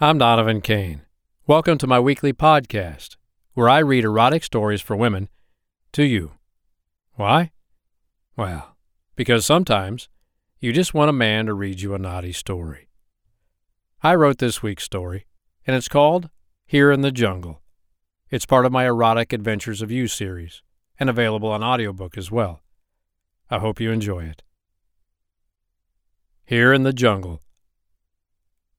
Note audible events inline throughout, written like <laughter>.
I'm Donovan Kane. Welcome to my weekly podcast, where I read erotic stories for women to you. Why? Well, because sometimes you just want a man to read you a naughty story. I wrote this week's story, and it's called Here in the Jungle. It's part of my Erotic Adventures of You series, and available on audiobook as well. I hope you enjoy it. Here in the Jungle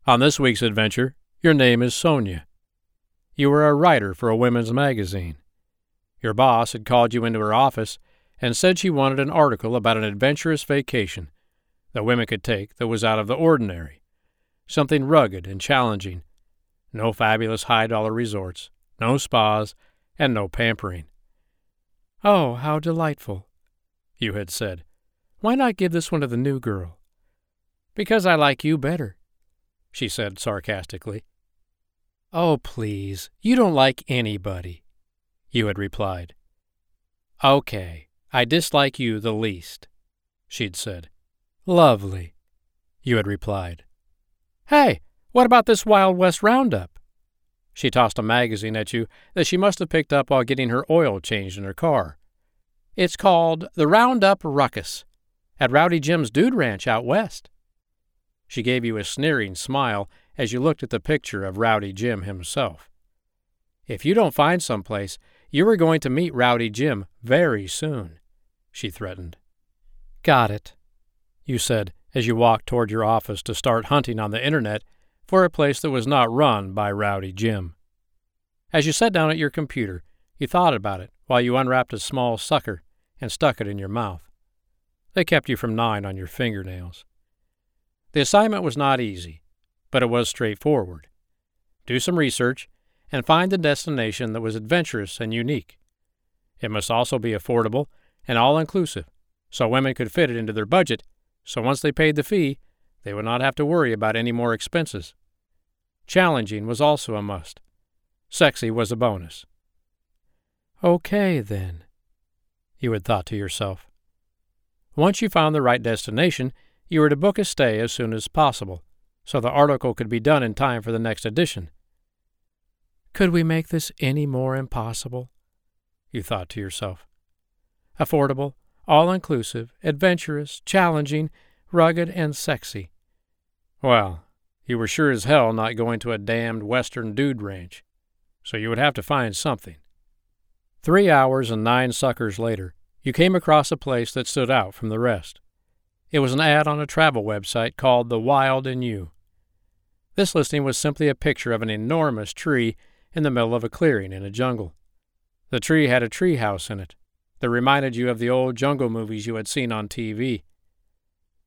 on this week's adventure, your name is Sonia. You are a writer for a women's magazine. Your boss had called you into her office and said she wanted an article about an adventurous vacation that women could take that was out of the ordinary, something rugged and challenging. No fabulous high dollar resorts, no spas, and no pampering. Oh, how delightful, you had said. Why not give this one to the new girl? Because I like you better she said sarcastically. Oh, please, you don't like anybody, you had replied. Okay, I dislike you the least, she'd said. Lovely, you had replied. Hey, what about this Wild West Roundup? She tossed a magazine at you that she must have picked up while getting her oil changed in her car. It's called The Roundup Ruckus at Rowdy Jim's Dude Ranch out west. She gave you a sneering smile as you looked at the picture of Rowdy Jim himself. If you don't find some place, you are going to meet Rowdy Jim very soon, she threatened. Got it, you said as you walked toward your office to start hunting on the internet for a place that was not run by Rowdy Jim. As you sat down at your computer, you thought about it while you unwrapped a small sucker and stuck it in your mouth. They kept you from gnawing on your fingernails. The assignment was not easy, but it was straightforward. Do some research and find a destination that was adventurous and unique. It must also be affordable and all inclusive, so women could fit it into their budget, so once they paid the fee, they would not have to worry about any more expenses. Challenging was also a must. Sexy was a bonus. Okay, then, you had thought to yourself. Once you found the right destination, you were to book a stay as soon as possible, so the article could be done in time for the next edition. Could we make this any more impossible? You thought to yourself. Affordable, all inclusive, adventurous, challenging, rugged, and sexy. Well, you were sure as hell not going to a damned western dude ranch, so you would have to find something. Three hours and nine suckers later, you came across a place that stood out from the rest. It was an ad on a travel website called The Wild in You. This listing was simply a picture of an enormous tree in the middle of a clearing in a jungle. The tree had a tree house in it that reminded you of the old jungle movies you had seen on TV.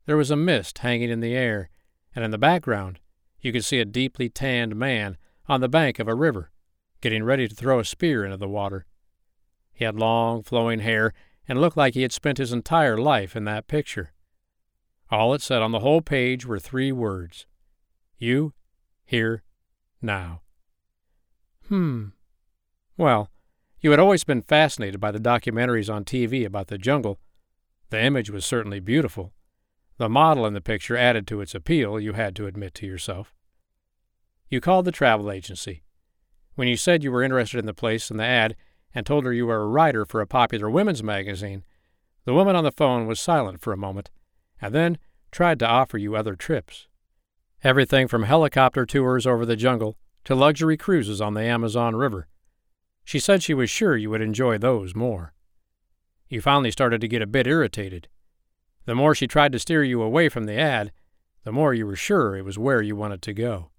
There was a mist hanging in the air, and in the background you could see a deeply tanned man on the bank of a river, getting ready to throw a spear into the water. He had long, flowing hair and looked like he had spent his entire life in that picture. All it said on the whole page were three words You, here, now. Hmm. Well, you had always been fascinated by the documentaries on TV about the jungle. The image was certainly beautiful. The model in the picture added to its appeal, you had to admit to yourself. You called the travel agency. When you said you were interested in the place in the ad and told her you were a writer for a popular women's magazine, the woman on the phone was silent for a moment and then tried to offer you other trips. Everything from helicopter tours over the jungle to luxury cruises on the Amazon River. She said she was sure you would enjoy those more. You finally started to get a bit irritated. The more she tried to steer you away from the ad, the more you were sure it was where you wanted to go.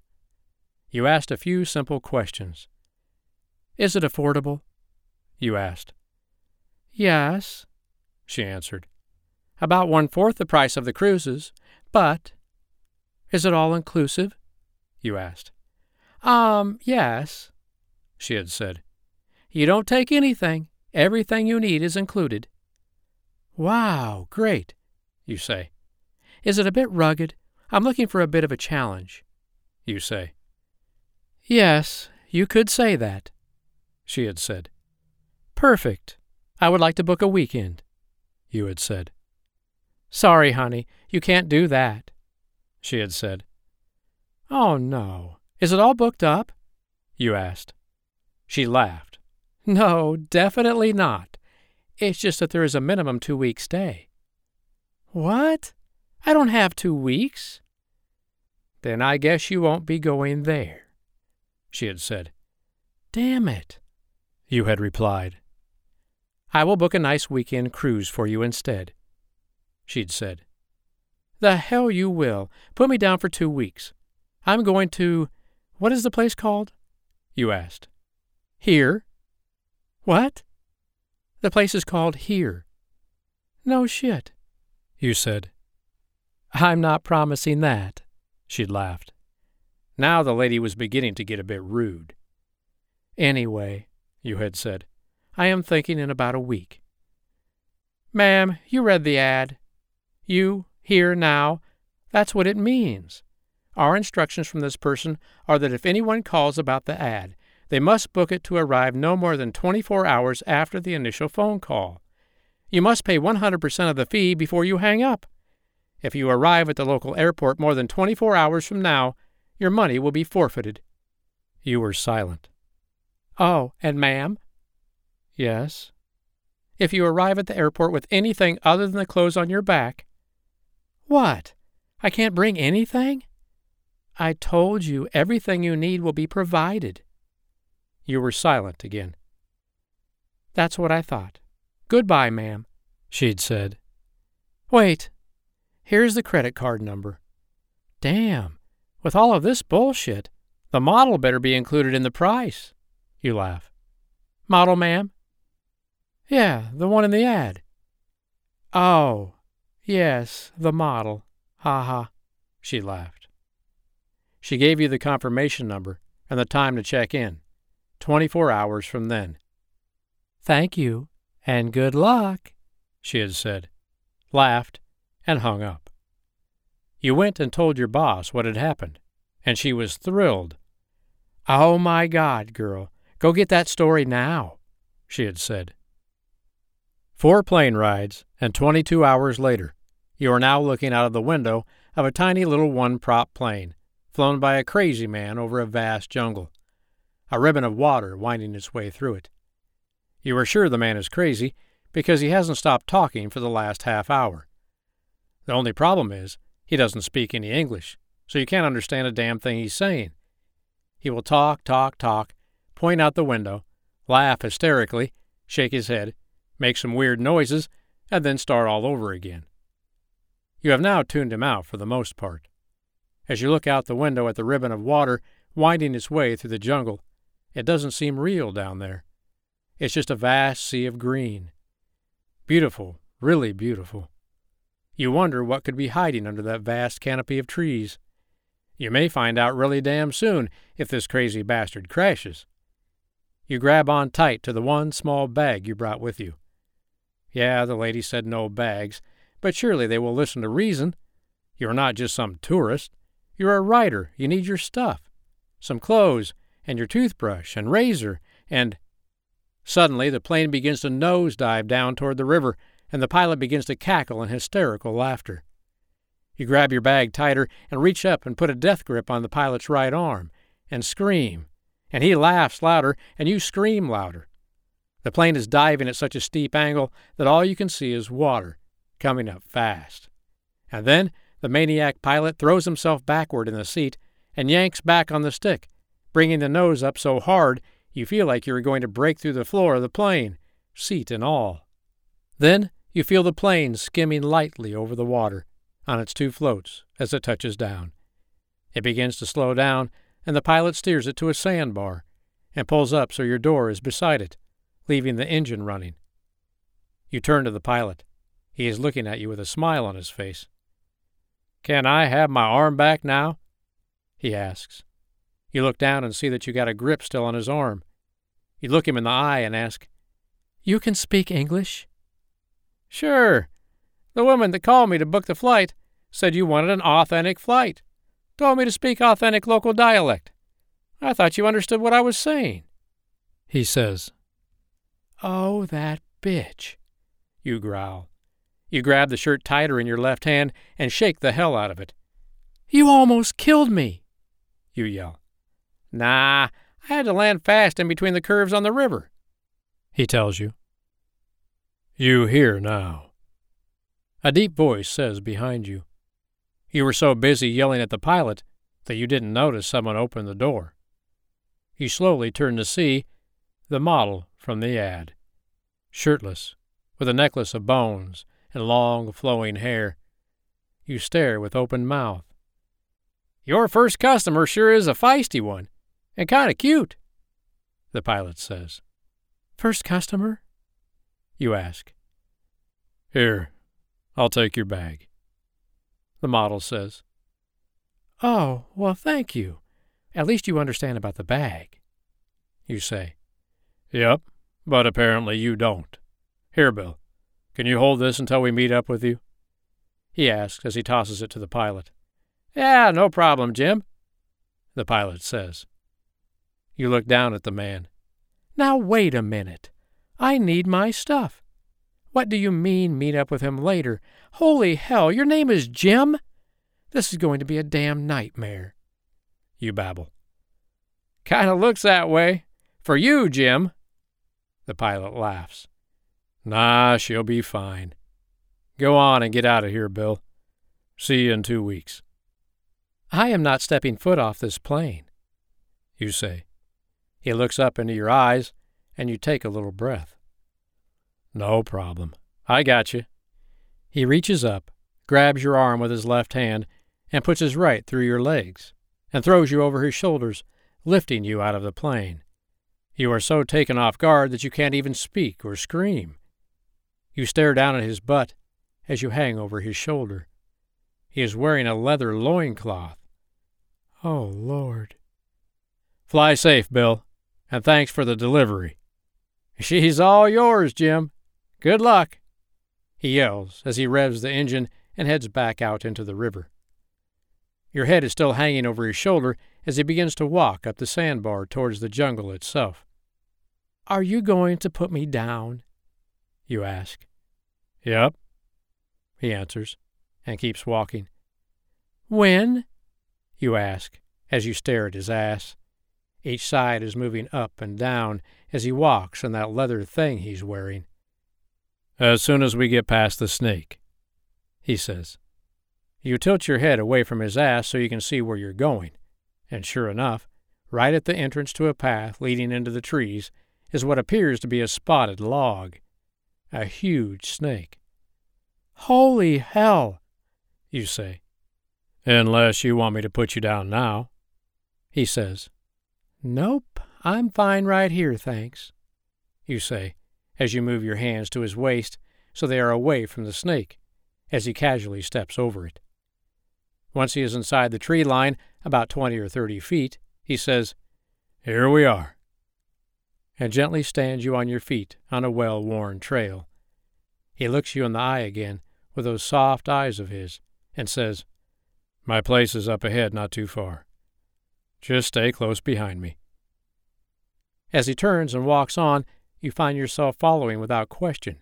You asked a few simple questions. Is it affordable? You asked. Yes, she answered about one fourth the price of the cruises, but is it all inclusive? You asked. Um, yes, she had said. You don't take anything. Everything you need is included. Wow, great, you say. Is it a bit rugged? I'm looking for a bit of a challenge, you say. Yes, you could say that, she had said. Perfect. I would like to book a weekend, you had said. Sorry, honey, you can't do that, she had said. Oh, no, Is it all booked up? You asked. She laughed. No, definitely not. It's just that there is a minimum two week stay. What? I don't have two weeks. Then I guess you won't be going there, she had said. Damn it, you had replied. I will book a nice weekend cruise for you instead, she'd said. The hell you will. Put me down for two weeks. I'm going to. What is the place called? You asked. Here. What? The place is called Here. No shit, you said. I'm not promising that, she'd laughed. Now the lady was beginning to get a bit rude. Anyway, you had said, I am thinking in about a week. Ma'am, you read the ad. You, here, now. That's what it means. Our instructions from this person are that if anyone calls about the ad, they must book it to arrive no more than 24 hours after the initial phone call. You must pay 100% of the fee before you hang up. If you arrive at the local airport more than 24 hours from now, your money will be forfeited. You were silent. Oh, and ma'am? Yes. If you arrive at the airport with anything other than the clothes on your back. What? I can't bring anything? I told you everything you need will be provided. You were silent again. That's what I thought. Goodbye, ma'am, she'd said. Wait, Here's the credit card number. Damn, with all of this bullshit, the model better be included in the price. You laugh. Model, ma'am? Yeah, the one in the ad. Oh, yes, the model. Ha ha. She laughed. She gave you the confirmation number and the time to check in. Twenty four hours from then. Thank you, and good luck, she had said, laughed, and hung up. You went and told your boss what had happened, and she was thrilled. Oh my God, girl, go get that story now, she had said. Four plane rides, and 22 hours later, you are now looking out of the window of a tiny little one prop plane, flown by a crazy man over a vast jungle, a ribbon of water winding its way through it. You are sure the man is crazy because he hasn't stopped talking for the last half hour. The only problem is, he doesn't speak any English, so you can't understand a damn thing he's saying. He will talk, talk, talk, point out the window, laugh hysterically, shake his head, make some weird noises, and then start all over again. You have now tuned him out for the most part. As you look out the window at the ribbon of water winding its way through the jungle, it doesn't seem real down there. It's just a vast sea of green. Beautiful, really beautiful. You wonder what could be hiding under that vast canopy of trees. You may find out really damn soon if this crazy bastard crashes. You grab on tight to the one small bag you brought with you. Yeah, the lady said no bags, but surely they will listen to reason. You're not just some tourist. You're a writer. You need your stuff. Some clothes, and your toothbrush, and razor, and. Suddenly, the plane begins to nose dive down toward the river, and the pilot begins to cackle in hysterical laughter. You grab your bag tighter and reach up and put a death grip on the pilot's right arm and scream, and he laughs louder and you scream louder. The plane is diving at such a steep angle that all you can see is water coming up fast. And then the maniac pilot throws himself backward in the seat and yanks back on the stick, bringing the nose up so hard you feel like you are going to break through the floor of the plane, seat and all. Then you feel the plane skimming lightly over the water on its two floats as it touches down. It begins to slow down, and the pilot steers it to a sandbar and pulls up so your door is beside it, leaving the engine running. You turn to the pilot. He is looking at you with a smile on his face. Can I have my arm back now? he asks. You look down and see that you got a grip still on his arm. You look him in the eye and ask, You can speak English? Sure. The woman that called me to book the flight said you wanted an authentic flight. Told me to speak authentic local dialect. I thought you understood what I was saying. He says, Oh, that bitch. You growl. You grab the shirt tighter in your left hand and shake the hell out of it. You almost killed me, you yell. Nah, I had to land fast in between the curves on the river, he tells you. You hear now. A deep voice says behind you. You were so busy yelling at the pilot that you didn't notice someone open the door. You slowly turn to see the model from the ad, shirtless, with a necklace of bones and long flowing hair. You stare with open mouth. Your first customer sure is a feisty one, and kind of cute, the pilot says. First customer? You ask. Here, I'll take your bag. The model says. Oh, well, thank you. At least you understand about the bag. You say. Yep, but apparently you don't. Here, Bill, can you hold this until we meet up with you? He asks as he tosses it to the pilot. Yeah, no problem, Jim, the pilot says. You look down at the man. Now, wait a minute. I need my stuff. What do you mean, meet up with him later? Holy hell, your name is Jim? This is going to be a damn nightmare. You babble. Kinda looks that way. For you, Jim. The pilot laughs. Nah, she'll be fine. Go on and get out of here, Bill. See you in two weeks. I am not stepping foot off this plane, you say. He looks up into your eyes, and you take a little breath. No problem. I got you. He reaches up, grabs your arm with his left hand, and puts his right through your legs, and throws you over his shoulders, lifting you out of the plane. You are so taken off guard that you can't even speak or scream. You stare down at his butt as you hang over his shoulder. He is wearing a leather loin cloth. Oh, Lord. Fly safe, Bill, and thanks for the delivery. She's all yours, Jim. Good luck, he yells as he revs the engine and heads back out into the river. Your head is still hanging over his shoulder as he begins to walk up the sandbar towards the jungle itself. Are you going to put me down? You ask. Yep, he answers, and keeps walking. When? You ask, as you stare at his ass. Each side is moving up and down as he walks in that leather thing he's wearing. As soon as we get past the snake, he says. You tilt your head away from his ass so you can see where you're going, and sure enough, right at the entrance to a path leading into the trees is what appears to be a spotted log. A huge snake. Holy hell, you say. Unless you want me to put you down now, he says. Nope, I'm fine right here, thanks, you say, as you move your hands to his waist so they are away from the snake, as he casually steps over it. Once he is inside the tree line, about twenty or thirty feet, he says, Here we are, and gently stands you on your feet on a well worn trail. He looks you in the eye again with those soft eyes of his and says, My place is up ahead, not too far. Just stay close behind me. As he turns and walks on, you find yourself following without question.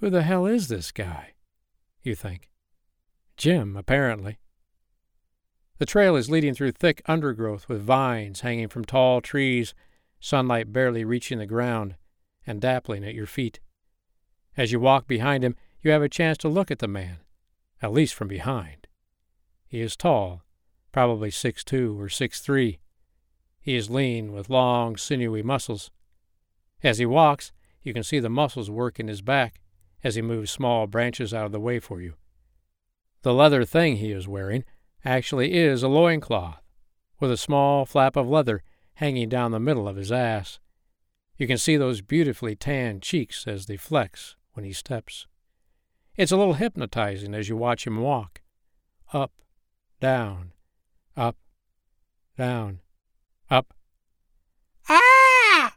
Who the hell is this guy? You think. Jim, apparently. The trail is leading through thick undergrowth with vines hanging from tall trees, sunlight barely reaching the ground and dappling at your feet. As you walk behind him, you have a chance to look at the man, at least from behind. He is tall, probably six two or six three. He is lean with long, sinewy muscles. As he walks, you can see the muscles work in his back as he moves small branches out of the way for you. The leather thing he is wearing actually is a loin cloth, with a small flap of leather hanging down the middle of his ass. You can see those beautifully tanned cheeks as they flex when he steps. It's a little hypnotizing as you watch him walk. Up, down, up, down, up. Ah!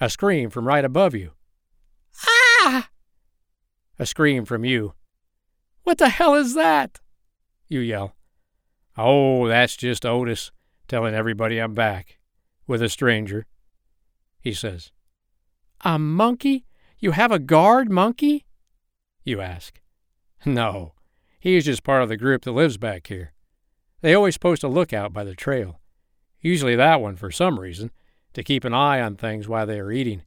A scream from right above you. Ah! A scream from you. What the hell is that? You yell. Oh, that's just Otis telling everybody I'm back. With a stranger. He says. A monkey? You have a guard monkey? You ask. No, he is just part of the group that lives back here. They always post a lookout by the trail. Usually that one for some reason, to keep an eye on things while they are eating.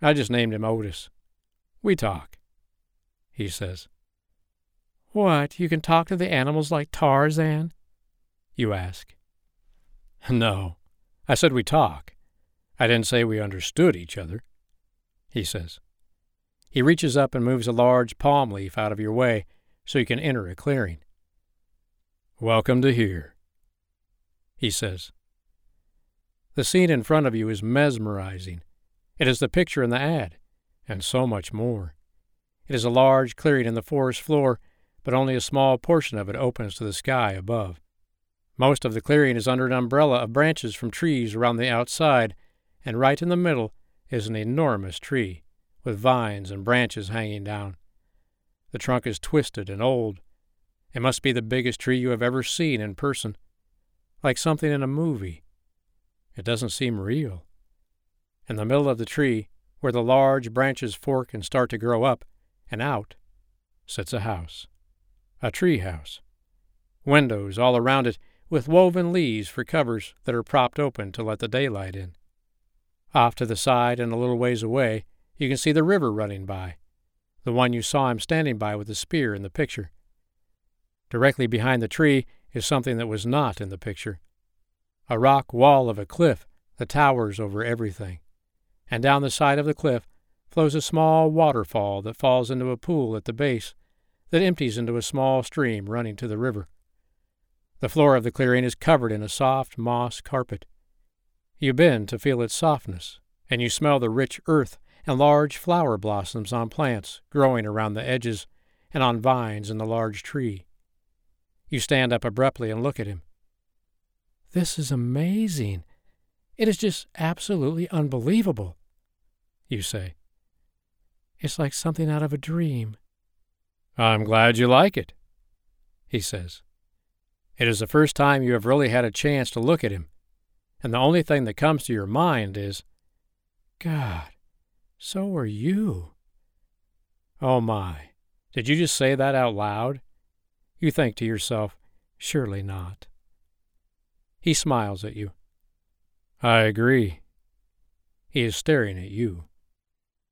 I just named him Otis. We talk. He says, What, you can talk to the animals like Tarzan? You ask. <laughs> No. I said we talk. I didn't say we understood each other. He says. He reaches up and moves a large palm leaf out of your way so you can enter a clearing. Welcome to here, he says. The scene in front of you is mesmerizing. It is the picture in the ad, and so much more. It is a large clearing in the forest floor, but only a small portion of it opens to the sky above. Most of the clearing is under an umbrella of branches from trees around the outside, and right in the middle is an enormous tree, with vines and branches hanging down. The trunk is twisted and old. It must be the biggest tree you have ever seen in person, like something in a movie. It doesn't seem real. In the middle of the tree, where the large branches fork and start to grow up and out, sits a house. A tree house. Windows all around it, with woven leaves for covers that are propped open to let the daylight in. Off to the side and a little ways away, you can see the river running by, the one you saw him standing by with the spear in the picture. Directly behind the tree is something that was not in the picture a rock wall of a cliff that towers over everything, and down the side of the cliff flows a small waterfall that falls into a pool at the base that empties into a small stream running to the river. The floor of the clearing is covered in a soft moss carpet. You bend to feel its softness, and you smell the rich earth and large flower blossoms on plants growing around the edges and on vines in the large tree. You stand up abruptly and look at him. This is amazing. It is just absolutely unbelievable, you say. It's like something out of a dream. I'm glad you like it, he says. It is the first time you have really had a chance to look at him, and the only thing that comes to your mind is, God, so are you. Oh my, did you just say that out loud? You think to yourself, surely not. He smiles at you. I agree. He is staring at you.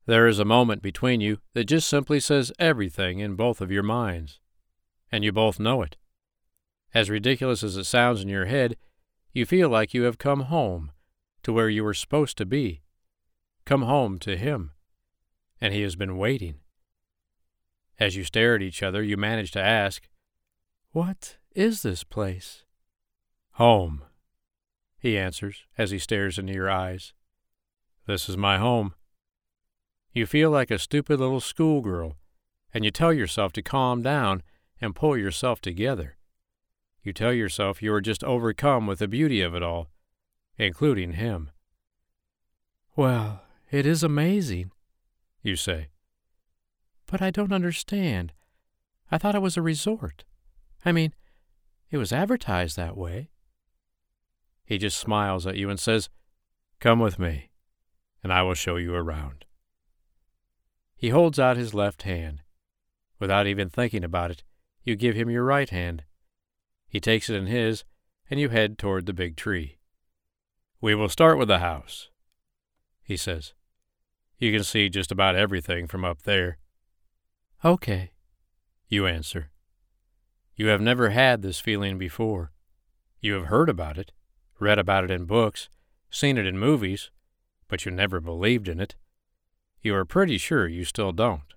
There is a moment between you that just simply says everything in both of your minds, and you both know it. As ridiculous as it sounds in your head, you feel like you have come home to where you were supposed to be come home to him, and he has been waiting. As you stare at each other, you manage to ask, What is this place? Home, he answers as he stares into your eyes. This is my home. You feel like a stupid little schoolgirl, and you tell yourself to calm down and pull yourself together. You tell yourself you are just overcome with the beauty of it all, including him. Well, it is amazing, you say. But I don't understand. I thought it was a resort. I mean, it was advertised that way. He just smiles at you and says, Come with me, and I will show you around. He holds out his left hand. Without even thinking about it, you give him your right hand. He takes it in his, and you head toward the big tree. We will start with the house, he says. You can see just about everything from up there. Okay, you answer. You have never had this feeling before. You have heard about it, read about it in books, seen it in movies, but you never believed in it. You are pretty sure you still don't.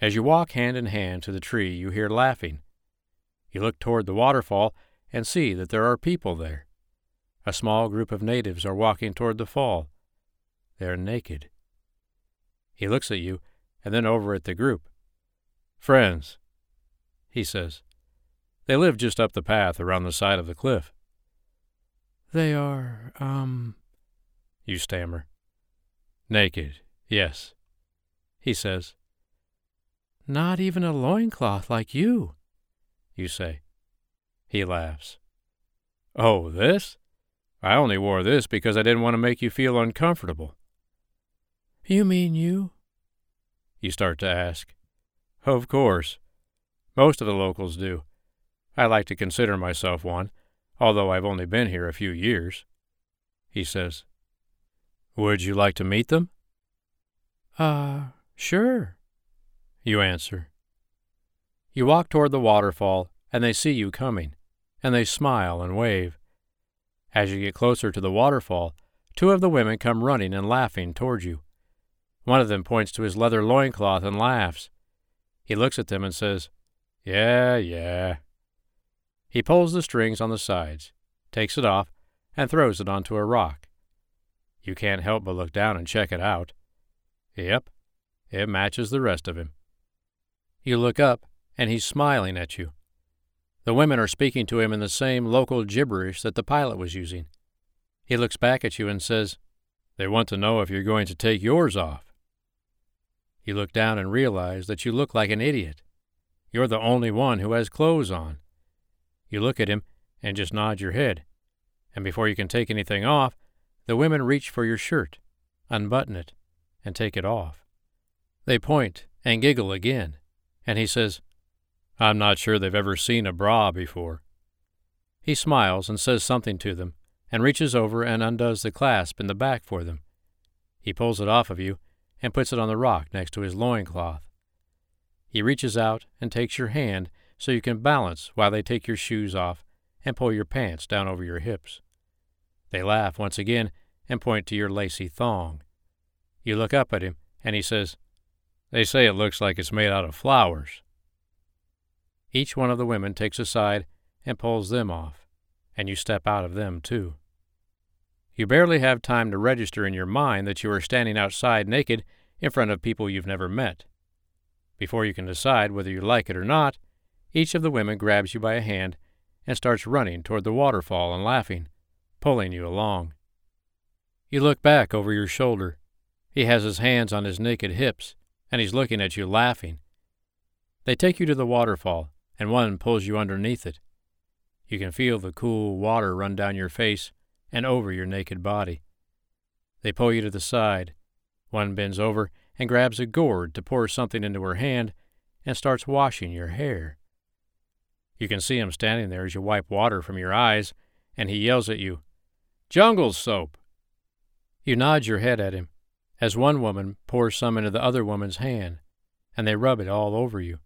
As you walk hand in hand to the tree, you hear laughing. You look toward the waterfall and see that there are people there. A small group of natives are walking toward the fall. They are naked. He looks at you and then over at the group. Friends, he says. They live just up the path around the side of the cliff. They are, um, you stammer. Naked, yes, he says. Not even a loincloth like you, you say. He laughs. Oh, this? I only wore this because I didn't want to make you feel uncomfortable. You mean you? You start to ask. Of course. Most of the locals do. I like to consider myself one. although I've only been here a few years. He says, Would you like to meet them? Uh, sure, you answer. You walk toward the waterfall, and they see you coming, and they smile and wave. As you get closer to the waterfall, two of the women come running and laughing toward you. One of them points to his leather loincloth and laughs. He looks at them and says, Yeah, yeah. He pulls the strings on the sides, takes it off, and throws it onto a rock. You can't help but look down and check it out. Yep, it matches the rest of him. You look up, and he's smiling at you. The women are speaking to him in the same local gibberish that the pilot was using. He looks back at you and says, They want to know if you're going to take yours off. You look down and realize that you look like an idiot. You're the only one who has clothes on. You look at him and just nod your head, and before you can take anything off, the women reach for your shirt, unbutton it, and take it off. They point and giggle again, and he says, I'm not sure they've ever seen a bra before. He smiles and says something to them, and reaches over and undoes the clasp in the back for them. He pulls it off of you and puts it on the rock next to his loincloth. He reaches out and takes your hand so you can balance while they take your shoes off and pull your pants down over your hips. They laugh once again and point to your lacy thong. You look up at him, and he says, They say it looks like it's made out of flowers. Each one of the women takes a side and pulls them off, and you step out of them too. You barely have time to register in your mind that you are standing outside naked in front of people you've never met. Before you can decide whether you like it or not, each of the women grabs you by a hand and starts running toward the waterfall and laughing, pulling you along. You look back over your shoulder. He has his hands on his naked hips, and he's looking at you laughing. They take you to the waterfall, and one pulls you underneath it. You can feel the cool water run down your face and over your naked body. They pull you to the side. One bends over and grabs a gourd to pour something into her hand and starts washing your hair. You can see him standing there as you wipe water from your eyes, and he yells at you, Jungle soap! You nod your head at him as one woman pours some into the other woman's hand, and they rub it all over you.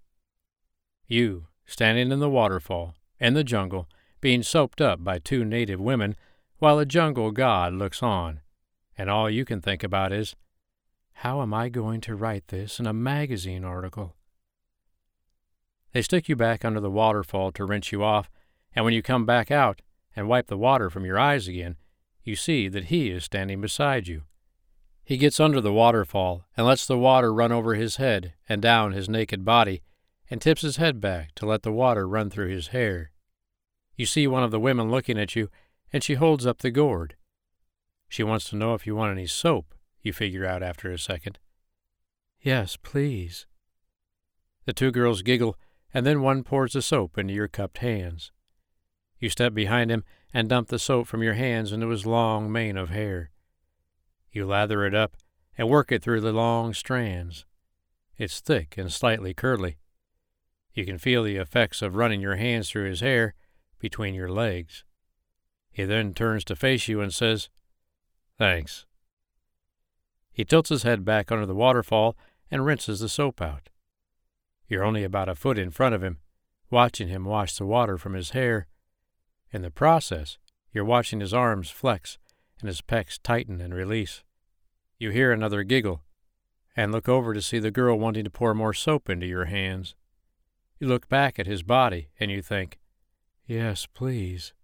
You, standing in the waterfall, in the jungle, being soaped up by two native women while a jungle god looks on, and all you can think about is, how am I going to write this in a magazine article? They stick you back under the waterfall to rinse you off, and when you come back out and wipe the water from your eyes again, you see that he is standing beside you. He gets under the waterfall and lets the water run over his head and down his naked body, and tips his head back to let the water run through his hair. You see one of the women looking at you and she holds up the gourd. She wants to know if you want any soap, you figure out after a second. Yes, please. The two girls giggle, and then one pours the soap into your cupped hands. You step behind him and dump the soap from your hands into his long mane of hair. You lather it up and work it through the long strands. It's thick and slightly curly. You can feel the effects of running your hands through his hair between your legs. He then turns to face you and says, Thanks. He tilts his head back under the waterfall and rinses the soap out. You're only about a foot in front of him, watching him wash the water from his hair. In the process, you're watching his arms flex and his pecs tighten and release. You hear another giggle and look over to see the girl wanting to pour more soap into your hands. You look back at his body and you think, Yes, please.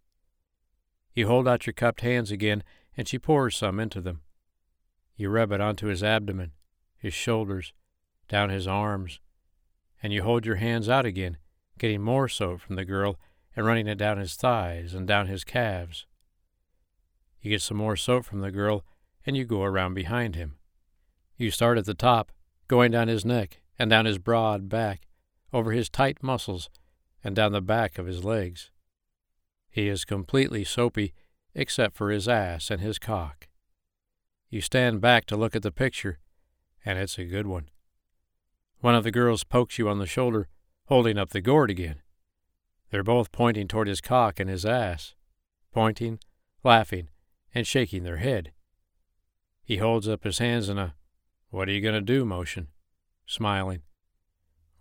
You hold out your cupped hands again, and she pours some into them. You rub it onto his abdomen, his shoulders, down his arms, and you hold your hands out again, getting more soap from the girl and running it down his thighs and down his calves. You get some more soap from the girl, and you go around behind him. You start at the top, going down his neck and down his broad back, over his tight muscles, and down the back of his legs. He is completely soapy, except for his ass and his cock. You stand back to look at the picture, and it's a good one. One of the girls pokes you on the shoulder, holding up the gourd again. They're both pointing toward his cock and his ass. pointing, laughing, and shaking their head. He holds up his hands in a what are you going to do motion, smiling.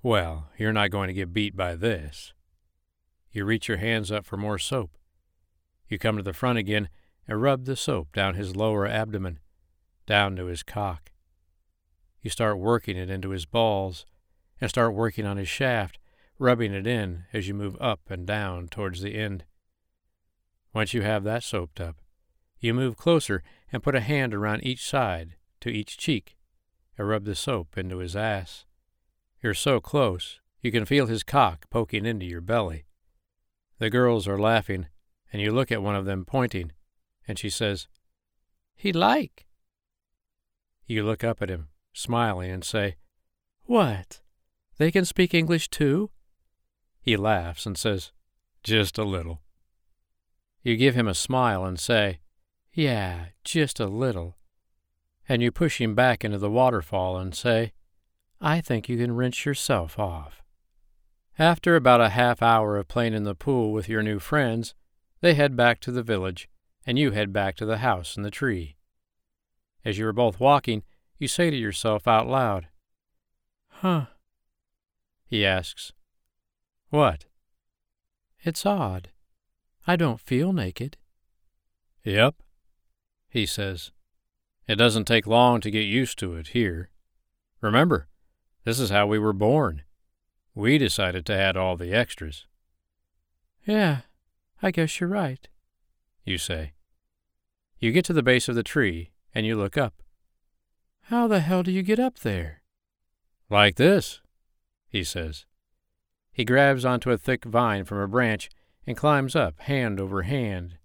Well, you're not going to get beat by this. You reach your hands up for more soap. You come to the front again and rub the soap down his lower abdomen, down to his cock. You start working it into his balls and start working on his shaft, rubbing it in as you move up and down towards the end. Once you have that soaped up, you move closer and put a hand around each side to each cheek and rub the soap into his ass. You're so close, you can feel his cock poking into your belly. The girls are laughing, and you look at one of them pointing, and she says, He like. You look up at him, smiling, and say, What? They can speak English too? He laughs and says, Just a little. You give him a smile and say, Yeah, just a little. And you push him back into the waterfall and say, I think you can rinse yourself off. After about a half hour of playing in the pool with your new friends, they head back to the village, and you head back to the house in the tree. As you are both walking, you say to yourself out loud, Huh. He asks, What? It's odd. I don't feel naked. Yep, he says. It doesn't take long to get used to it here. Remember, this is how we were born. We decided to add all the extras. Yeah, I guess you're right, you say. You get to the base of the tree and you look up. How the hell do you get up there? Like this, he says. He grabs onto a thick vine from a branch and climbs up hand over hand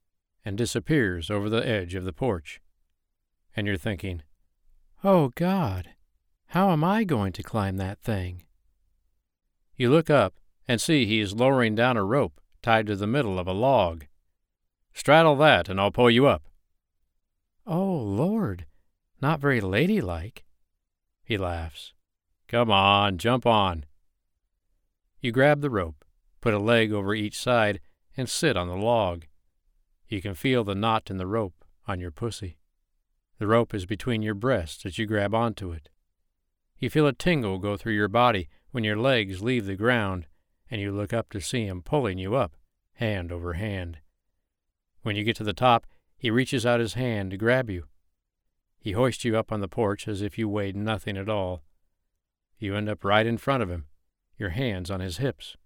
and disappears over the edge of the porch. And you're thinking, Oh God, how am I going to climb that thing? You look up and see he is lowering down a rope tied to the middle of a log. Straddle that and I'll pull you up. Oh, Lord, not very ladylike. He laughs. Come on, jump on. You grab the rope, put a leg over each side, and sit on the log. You can feel the knot in the rope on your pussy. The rope is between your breasts as you grab onto it. You feel a tingle go through your body when your legs leave the ground, and you look up to see him pulling you up, hand over hand. When you get to the top, he reaches out his hand to grab you. He hoists you up on the porch as if you weighed nothing at all. You end up right in front of him, your hands on his hips.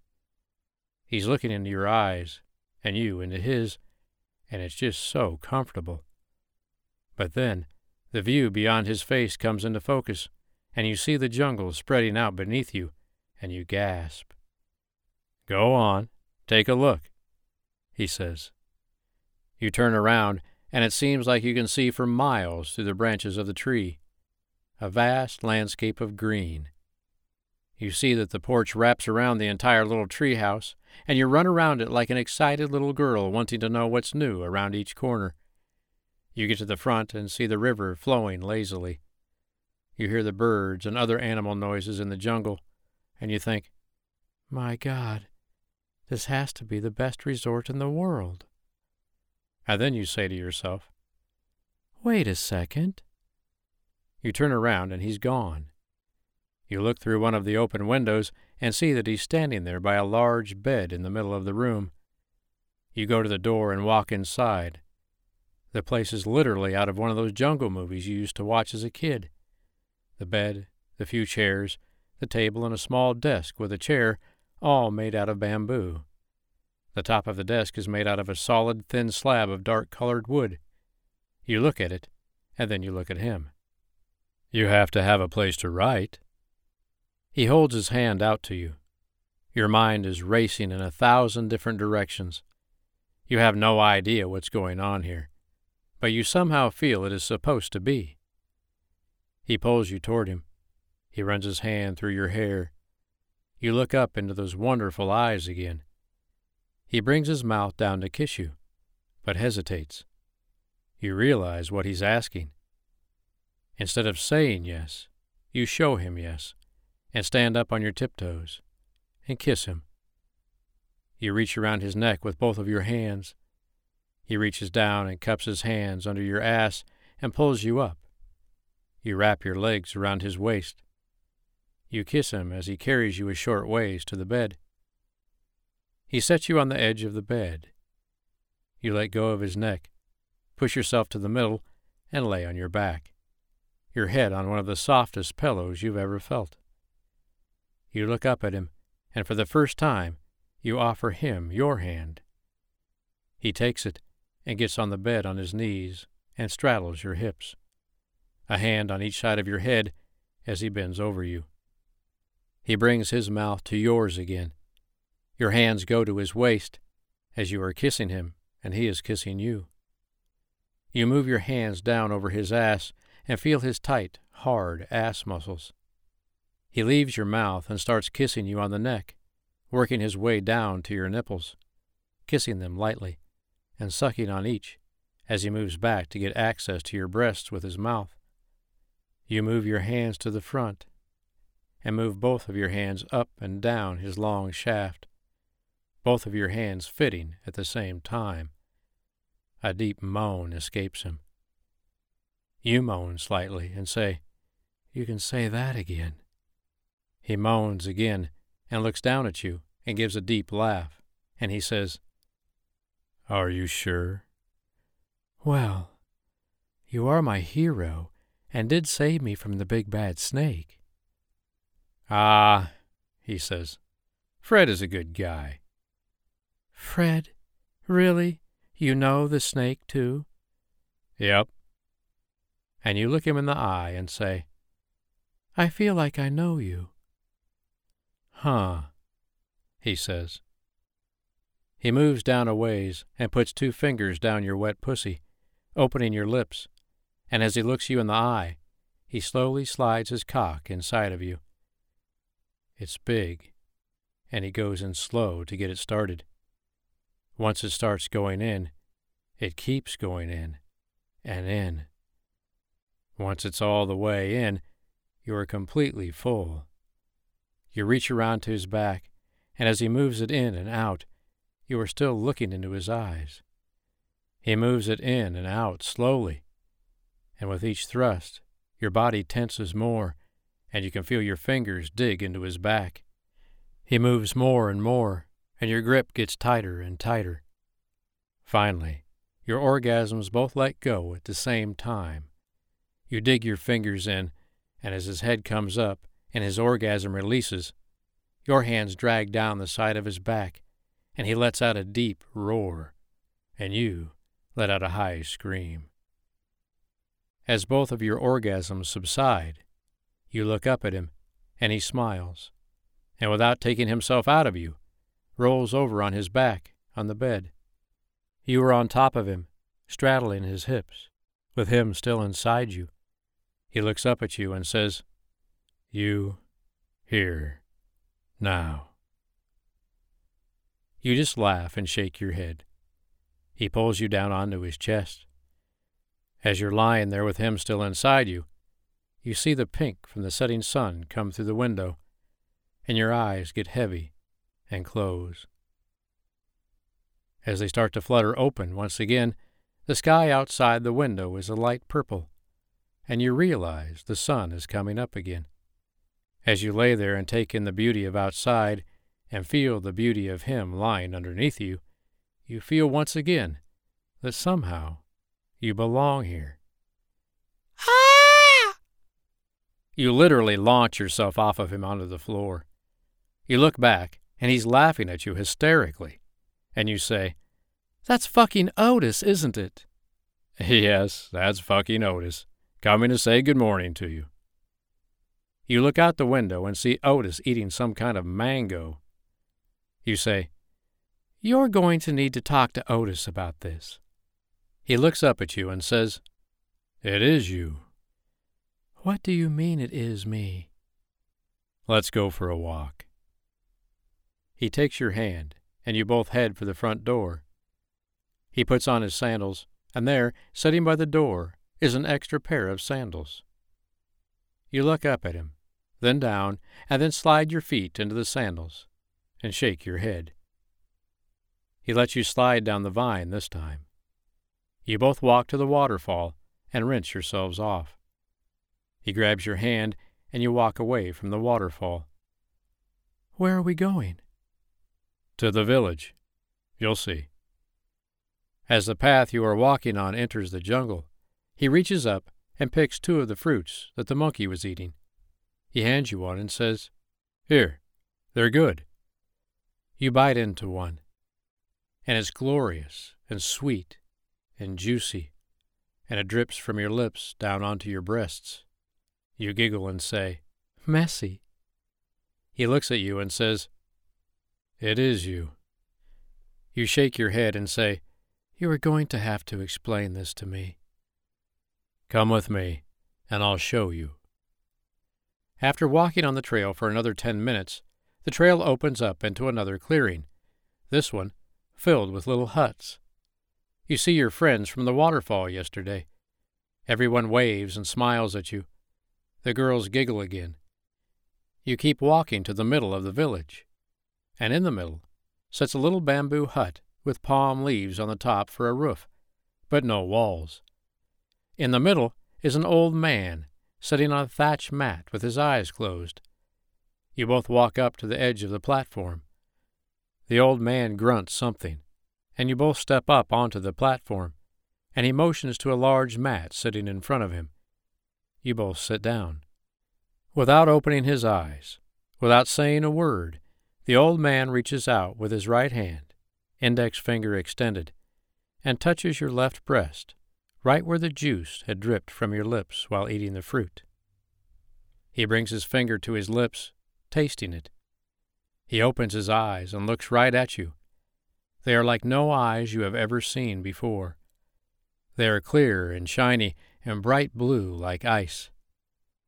He's looking into your eyes, and you into his, and it's just so comfortable. But then, the view beyond his face comes into focus, and you see the jungle spreading out beneath you, and you gasp. Go on, take a look, he says. You turn around, and it seems like you can see for miles through the branches of the tree. A vast landscape of green. You see that the porch wraps around the entire little tree house, and you run around it like an excited little girl wanting to know what's new around each corner. You get to the front and see the river flowing lazily. You hear the birds and other animal noises in the jungle, and you think, My God, this has to be the best resort in the world. And then you say to yourself, Wait a second. You turn around and he's gone. You look through one of the open windows and see that he's standing there by a large bed in the middle of the room. You go to the door and walk inside. The place is literally out of one of those jungle movies you used to watch as a kid. The bed, the few chairs, the table, and a small desk with a chair, all made out of bamboo. The top of the desk is made out of a solid, thin slab of dark colored wood. You look at it, and then you look at him. You have to have a place to write. He holds his hand out to you. Your mind is racing in a thousand different directions. You have no idea what's going on here, but you somehow feel it is supposed to be. He pulls you toward him. He runs his hand through your hair. You look up into those wonderful eyes again. He brings his mouth down to kiss you, but hesitates. You realize what he's asking. Instead of saying yes, you show him yes and stand up on your tiptoes and kiss him. You reach around his neck with both of your hands. He reaches down and cups his hands under your ass and pulls you up. You wrap your legs around his waist. You kiss him as he carries you a short ways to the bed. He sets you on the edge of the bed. You let go of his neck, push yourself to the middle, and lay on your back, your head on one of the softest pillows you've ever felt. You look up at him, and for the first time, you offer him your hand. He takes it and gets on the bed on his knees and straddles your hips, a hand on each side of your head as he bends over you. He brings his mouth to yours again. Your hands go to his waist as you are kissing him and he is kissing you. You move your hands down over his ass and feel his tight, hard ass muscles. He leaves your mouth and starts kissing you on the neck, working his way down to your nipples, kissing them lightly and sucking on each as he moves back to get access to your breasts with his mouth. You move your hands to the front and move both of your hands up and down his long shaft, both of your hands fitting at the same time. A deep moan escapes him. You moan slightly and say, You can say that again. He moans again and looks down at you and gives a deep laugh, and he says, Are you sure? Well, you are my hero and did save me from the big bad snake. Ah, he says, Fred is a good guy. Fred? Really? You know the snake, too? Yep. And you look him in the eye and say, I feel like I know you. Huh, he says. He moves down a ways and puts two fingers down your wet pussy, opening your lips, and as he looks you in the eye, he slowly slides his cock inside of you. It's big, and he goes in slow to get it started. Once it starts going in, it keeps going in and in. Once it's all the way in, you are completely full. You reach around to his back, and as he moves it in and out, you are still looking into his eyes. He moves it in and out slowly, and with each thrust, your body tenses more and you can feel your fingers dig into his back. He moves more and more, and your grip gets tighter and tighter. Finally, your orgasms both let go at the same time. You dig your fingers in, and as his head comes up and his orgasm releases, your hands drag down the side of his back, and he lets out a deep roar, and you let out a high scream. As both of your orgasms subside, you look up at him, and he smiles, and without taking himself out of you, rolls over on his back on the bed. You are on top of him, straddling his hips, with him still inside you. He looks up at you and says, You, here, now. You just laugh and shake your head. He pulls you down onto his chest. As you're lying there with him still inside you, you see the pink from the setting sun come through the window, and your eyes get heavy and close. As they start to flutter open once again, the sky outside the window is a light purple, and you realize the sun is coming up again. As you lay there and take in the beauty of outside and feel the beauty of him lying underneath you, you feel once again that somehow you belong here. Ah! You literally launch yourself off of him onto the floor. You look back, and he's laughing at you hysterically. And you say, That's fucking Otis, isn't it? <laughs> Yes, that's fucking Otis, coming to say good morning to you. You look out the window and see Otis eating some kind of mango. You say, You're going to need to talk to Otis about this. He looks up at you and says, It is you. What do you mean it is me? Let's go for a walk. He takes your hand, and you both head for the front door. He puts on his sandals, and there, sitting by the door, is an extra pair of sandals. You look up at him, then down, and then slide your feet into the sandals, and shake your head. He lets you slide down the vine this time, You both walk to the waterfall and rinse yourselves off. He grabs your hand and you walk away from the waterfall. Where are we going? To the village. You'll see. As the path you are walking on enters the jungle, he reaches up and picks two of the fruits that the monkey was eating. He hands you one and says, Here, they're good. You bite into one, and it's glorious and sweet and juicy, and it drips from your lips down onto your breasts. You giggle and say, Messy. He looks at you and says, It is you. You shake your head and say, You are going to have to explain this to me. Come with me, and I'll show you. After walking on the trail for another ten minutes, the trail opens up into another clearing, this one filled with little huts. You see your friends from the waterfall yesterday. Everyone waves and smiles at you. The girls giggle again. You keep walking to the middle of the village, and in the middle sits a little bamboo hut with palm leaves on the top for a roof, but no walls. In the middle is an old man sitting on a thatch mat with his eyes closed. You both walk up to the edge of the platform. The old man grunts something, and you both step up onto the platform, and he motions to a large mat sitting in front of him. You both sit down. Without opening his eyes, without saying a word, the old man reaches out with his right hand, index finger extended, and touches your left breast right where the juice had dripped from your lips while eating the fruit. He brings his finger to his lips, tasting it. He opens his eyes and looks right at you. They are like no eyes you have ever seen before. They are clear and shiny and bright blue like ice.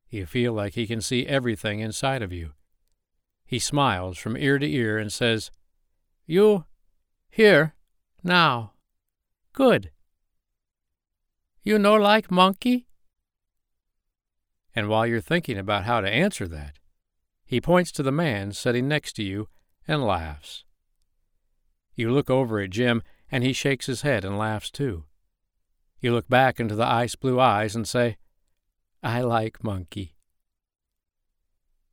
You feel like he can see everything inside of you. He smiles from ear to ear and says, You, here, now. Good. You no like monkey? And while you're thinking about how to answer that, he points to the man sitting next to you and laughs. You look over at Jim, and he shakes his head and laughs too. You look back into the ice blue eyes and say, I like monkey.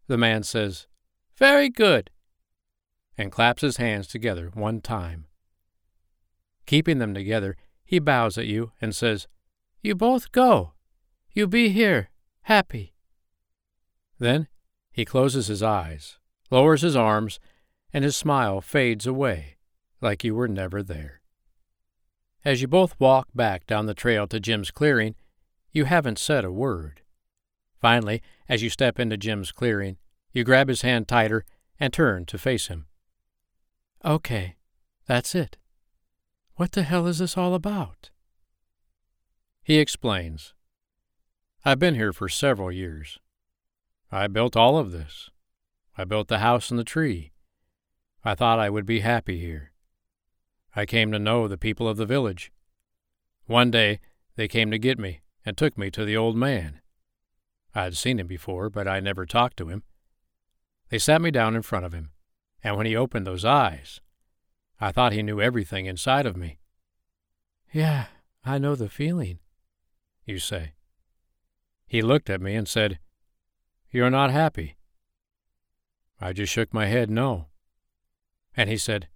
The man says, Very good, and claps his hands together one time. Keeping them together, he bows at you and says, you both go. You be here, happy. Then he closes his eyes, lowers his arms, and his smile fades away like you were never there. As you both walk back down the trail to Jim's clearing, you haven't said a word. Finally, as you step into Jim's clearing, you grab his hand tighter and turn to face him. Okay, that's it. What the hell is this all about? He explains, I've been here for several years. I built all of this. I built the house and the tree. I thought I would be happy here. I came to know the people of the village. One day they came to get me and took me to the old man. I'd seen him before, but I never talked to him. They sat me down in front of him, and when he opened those eyes, I thought he knew everything inside of me. Yeah, I know the feeling you say. He looked at me and said, You're not happy. I just shook my head no. And he said,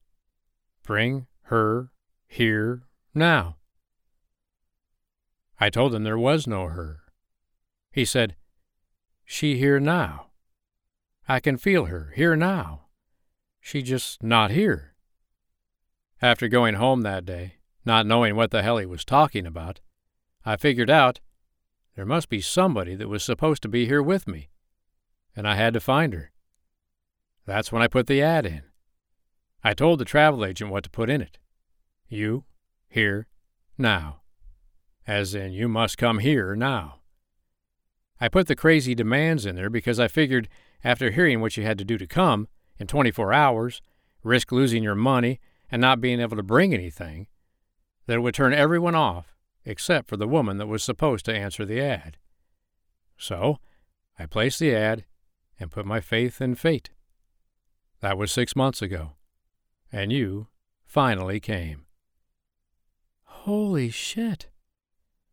Bring her here now. I told him there was no her. He said, She here now. I can feel her here now. She just not here. After going home that day, not knowing what the hell he was talking about, I figured out there must be somebody that was supposed to be here with me, and I had to find her. That's when I put the ad in. I told the travel agent what to put in it. You, here, now. As in, you must come here now. I put the crazy demands in there because I figured, after hearing what you had to do to come, in 24 hours, risk losing your money, and not being able to bring anything, that it would turn everyone off except for the woman that was supposed to answer the ad. So I placed the ad and put my faith in fate. That was six months ago, and you finally came. Holy shit.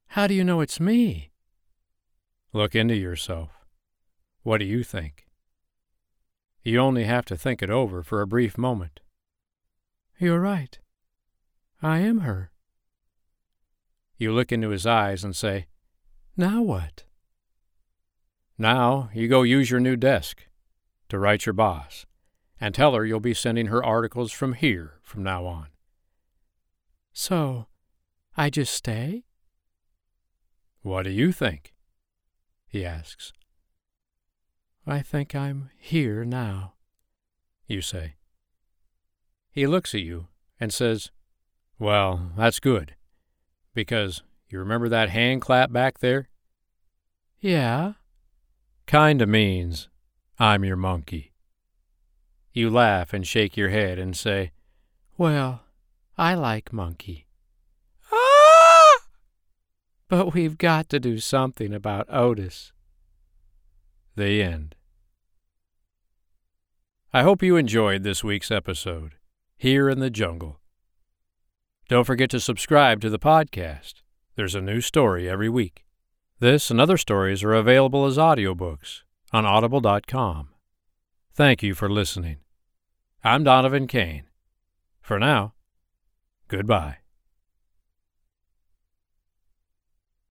How do you know it's me? Look into yourself. What do you think? You only have to think it over for a brief moment. You're right. I am her. You look into his eyes and say, Now what? Now you go use your new desk to write your boss and tell her you'll be sending her articles from here from now on. So, I just stay? What do you think? he asks. I think I'm here now, you say. He looks at you and says, Well, that's good. Because you remember that hand clap back there? Yeah. Kinda means, I'm your monkey. You laugh and shake your head and say, Well, I like monkey. Ah! But we've got to do something about Otis. The end. I hope you enjoyed this week's episode, Here in the Jungle. Don't forget to subscribe to the podcast. There's a new story every week. This and other stories are available as audiobooks on audible.com. Thank you for listening. I'm Donovan Kane. For now, goodbye.